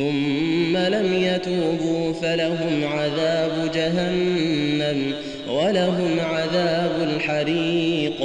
ثم لم يتوبوا فلهم عذاب جهنم ولهم عذاب الحريق.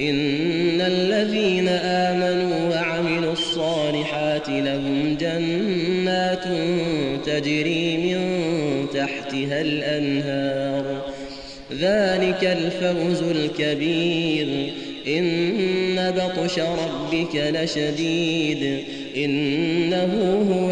إن الذين آمنوا وعملوا الصالحات لهم جنات تجري من تحتها الأنهار. ذلك الفوز الكبير. إن بطش ربك لشديد. إنه هو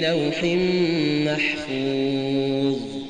لوح محفوظ.